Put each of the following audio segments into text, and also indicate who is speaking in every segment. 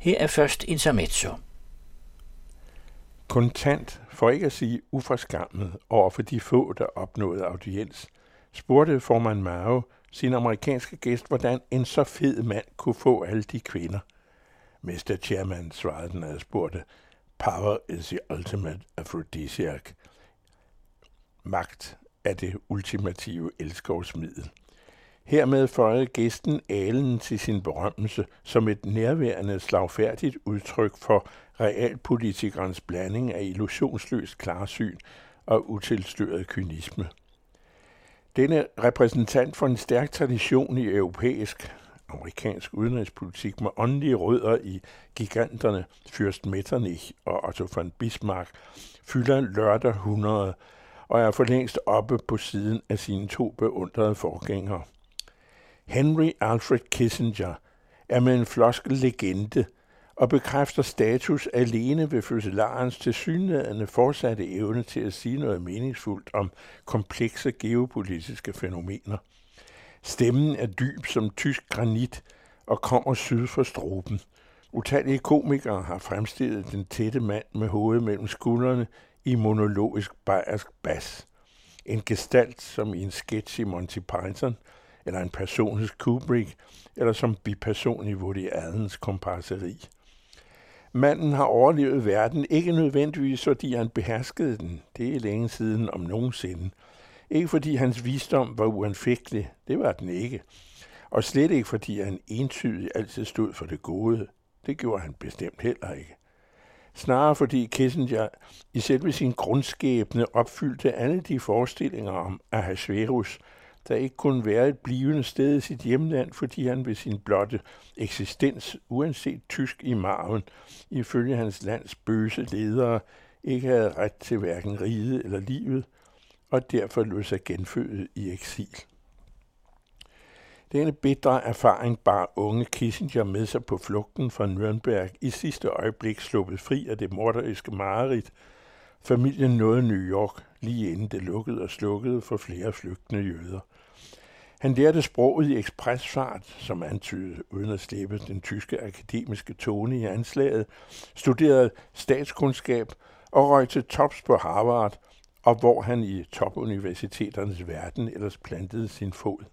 Speaker 1: Her er først intermezzo.
Speaker 2: Kontant, for ikke at sige uforskammet over for de få, der opnåede audiens, spurgte formand Mao sin amerikanske gæst, hvordan en så fed mand kunne få alle de kvinder. Mr. Chairman, svarede den adspurgte, power is the ultimate aphrodisiac. Magt er det ultimative elskovsmiddel. Hermed føjede gæsten alen til sin berømmelse som et nærværende slagfærdigt udtryk for realpolitikernes blanding af illusionsløst klarsyn og utilstøret kynisme. Denne repræsentant for en stærk tradition i europæisk, amerikansk udenrigspolitik med åndelige rødder i giganterne Fyrst Metternich og Otto von Bismarck, fylder lørdag 100 og er for længst oppe på siden af sine to beundrede forgængere. Henry Alfred Kissinger er med en floskel legende og bekræfter status alene ved fødselarens tilsyneladende fortsatte evne til at sige noget meningsfuldt om komplekse geopolitiske fænomener. Stemmen er dyb som tysk granit og kommer syd for stroben. Utallige komikere har fremstillet den tætte mand med hovedet mellem skuldrene i monologisk bayersk bas. En gestalt som i en sketch i Monty Python, eller en person hos Kubrick, eller som biperson i Woody Allens komparseri. Manden har overlevet verden, ikke nødvendigvis fordi han beherskede den, det er længe siden om nogensinde. Ikke fordi hans visdom var uanfægtelig, det var den ikke. Og slet ikke fordi han entydigt altid stod for det gode, det gjorde han bestemt heller ikke. Snarere fordi Kissinger i selve sin grundskæbne opfyldte alle de forestillinger om Ahasverus, der ikke kunne være et blivende sted i sit hjemland, fordi han ved sin blotte eksistens, uanset tysk i marven, ifølge hans lands bøse ledere, ikke havde ret til hverken riget eller livet, og derfor lød sig genfødet i eksil. Denne bedre erfaring bar unge Kissinger med sig på flugten fra Nürnberg i sidste øjeblik sluppet fri af det morderiske mareridt. Familien nåede New York lige inden det lukkede og slukkede for flere flygtende jøder. Han lærte sproget i ekspresfart, som antydede uden at slippe den tyske akademiske tone i anslaget, studerede statskundskab og røg til tops på Harvard, og hvor han i topuniversiteternes verden ellers plantede sin fod.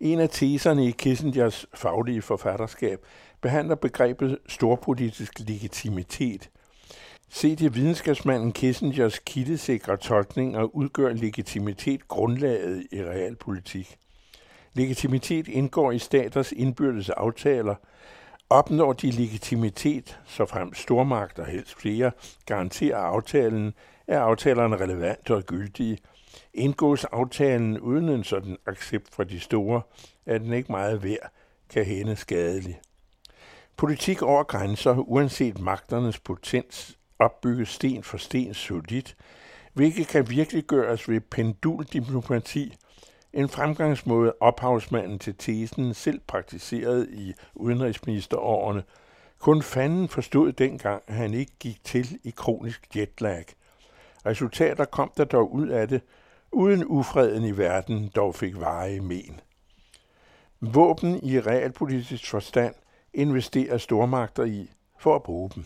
Speaker 2: En af teserne i Kissingers faglige forfatterskab behandler begrebet storpolitisk legitimitet. Se i videnskabsmanden Kissingers kildesikre tolkninger udgør legitimitet grundlaget i realpolitik. Legitimitet indgår i staters indbyrdes aftaler. Opnår de legitimitet, så frem stormagter helst flere garanterer aftalen, er aftalerne relevante og gyldige – Indgås aftalen uden en sådan accept fra de store, er den ikke meget værd, kan hende skadelig. Politik over grænser, uanset magternes potens, opbygget sten for sten solidt, hvilket kan virkelig gøres ved penduldiplomati, en fremgangsmåde ophavsmanden til tesen selv praktiserede i udenrigsministerårene. Kun fanden forstod dengang, at han ikke gik til i kronisk jetlag. Resultater kom der dog ud af det, uden ufreden i verden dog fik varige men. Våben i realpolitisk forstand investerer stormagter i for at bruge dem.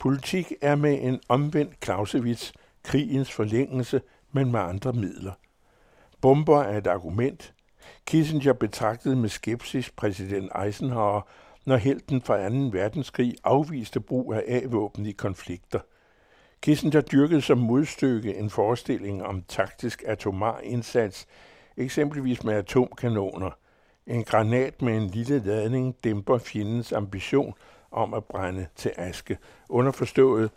Speaker 2: Politik er med en omvendt Clausewitz krigens forlængelse, men med andre midler. Bomber er et argument. Kissinger betragtede med skepsis præsident Eisenhower, når helten fra 2. verdenskrig afviste brug af A-våben i konflikter – Kissinger dyrkede som modstykke en forestilling om taktisk atomar indsats, eksempelvis med atomkanoner. En granat med en lille ladning dæmper fjendens ambition om at brænde til aske. Underforstået,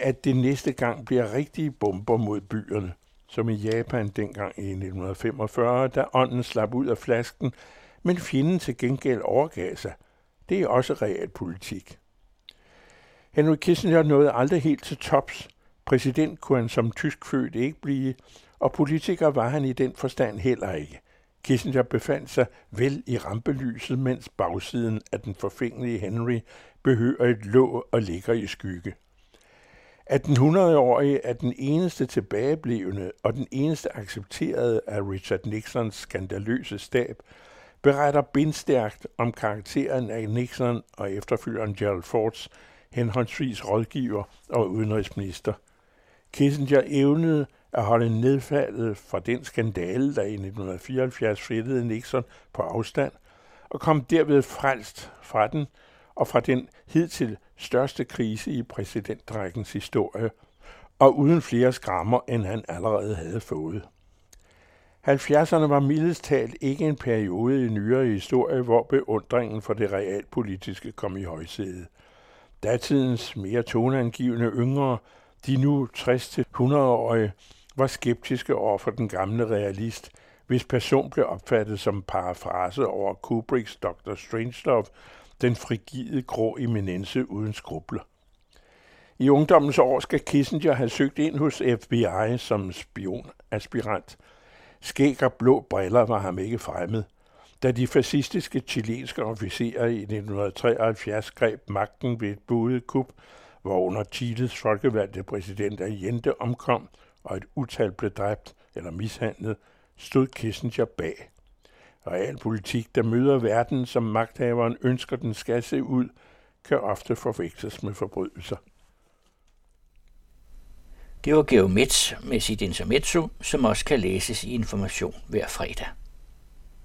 Speaker 2: at det næste gang bliver rigtige bomber mod byerne, som i Japan dengang i 1945, da ånden slap ud af flasken, men fjenden til gengæld overgav sig. Det er også realpolitik. Henry Kissinger nåede aldrig helt til tops. Præsident kunne han som tysk født ikke blive, og politiker var han i den forstand heller ikke. Kissinger befandt sig vel i rampelyset, mens bagsiden af den forfængelige Henry behøver et lå og ligger i skygge. At den 100-årige er den eneste tilbageblevende og den eneste accepterede af Richard Nixons skandaløse stab, beretter bindstærkt om karakteren af Nixon og efterfølgeren Gerald Fords henholdsvis rådgiver og udenrigsminister. Kissinger evnede at holde nedfaldet fra den skandale, der i 1974 fældede Nixon på afstand, og kom derved frelst fra den og fra den hidtil største krise i præsidentrækkens historie, og uden flere skrammer, end han allerede havde fået. 70'erne var mildest talt ikke en periode i nyere historie, hvor beundringen for det realpolitiske kom i højsædet. Datidens mere toneangivende yngre, de nu 60-100-årige, var skeptiske over for den gamle realist, hvis person blev opfattet som parafrase over Kubricks Dr. Strangelove, den frigide grå eminence uden skrubler. I ungdommens år skal Kissinger have søgt ind hos FBI som spionaspirant. Skæg og blå briller var ham ikke fremmed. Da de fascistiske chilenske officerer i 1973 greb magten ved et budet kup, hvor under Chiles folkevalgte præsident Allende omkom, og et utal blev dræbt eller mishandlet, stod Kissinger bag. Realpolitik, der møder verden, som magthaveren ønsker, den skal se ud, kan ofte forveksles med forbrydelser.
Speaker 1: Det var Geomets med sit intermezzo, som også kan læses i Information hver fredag.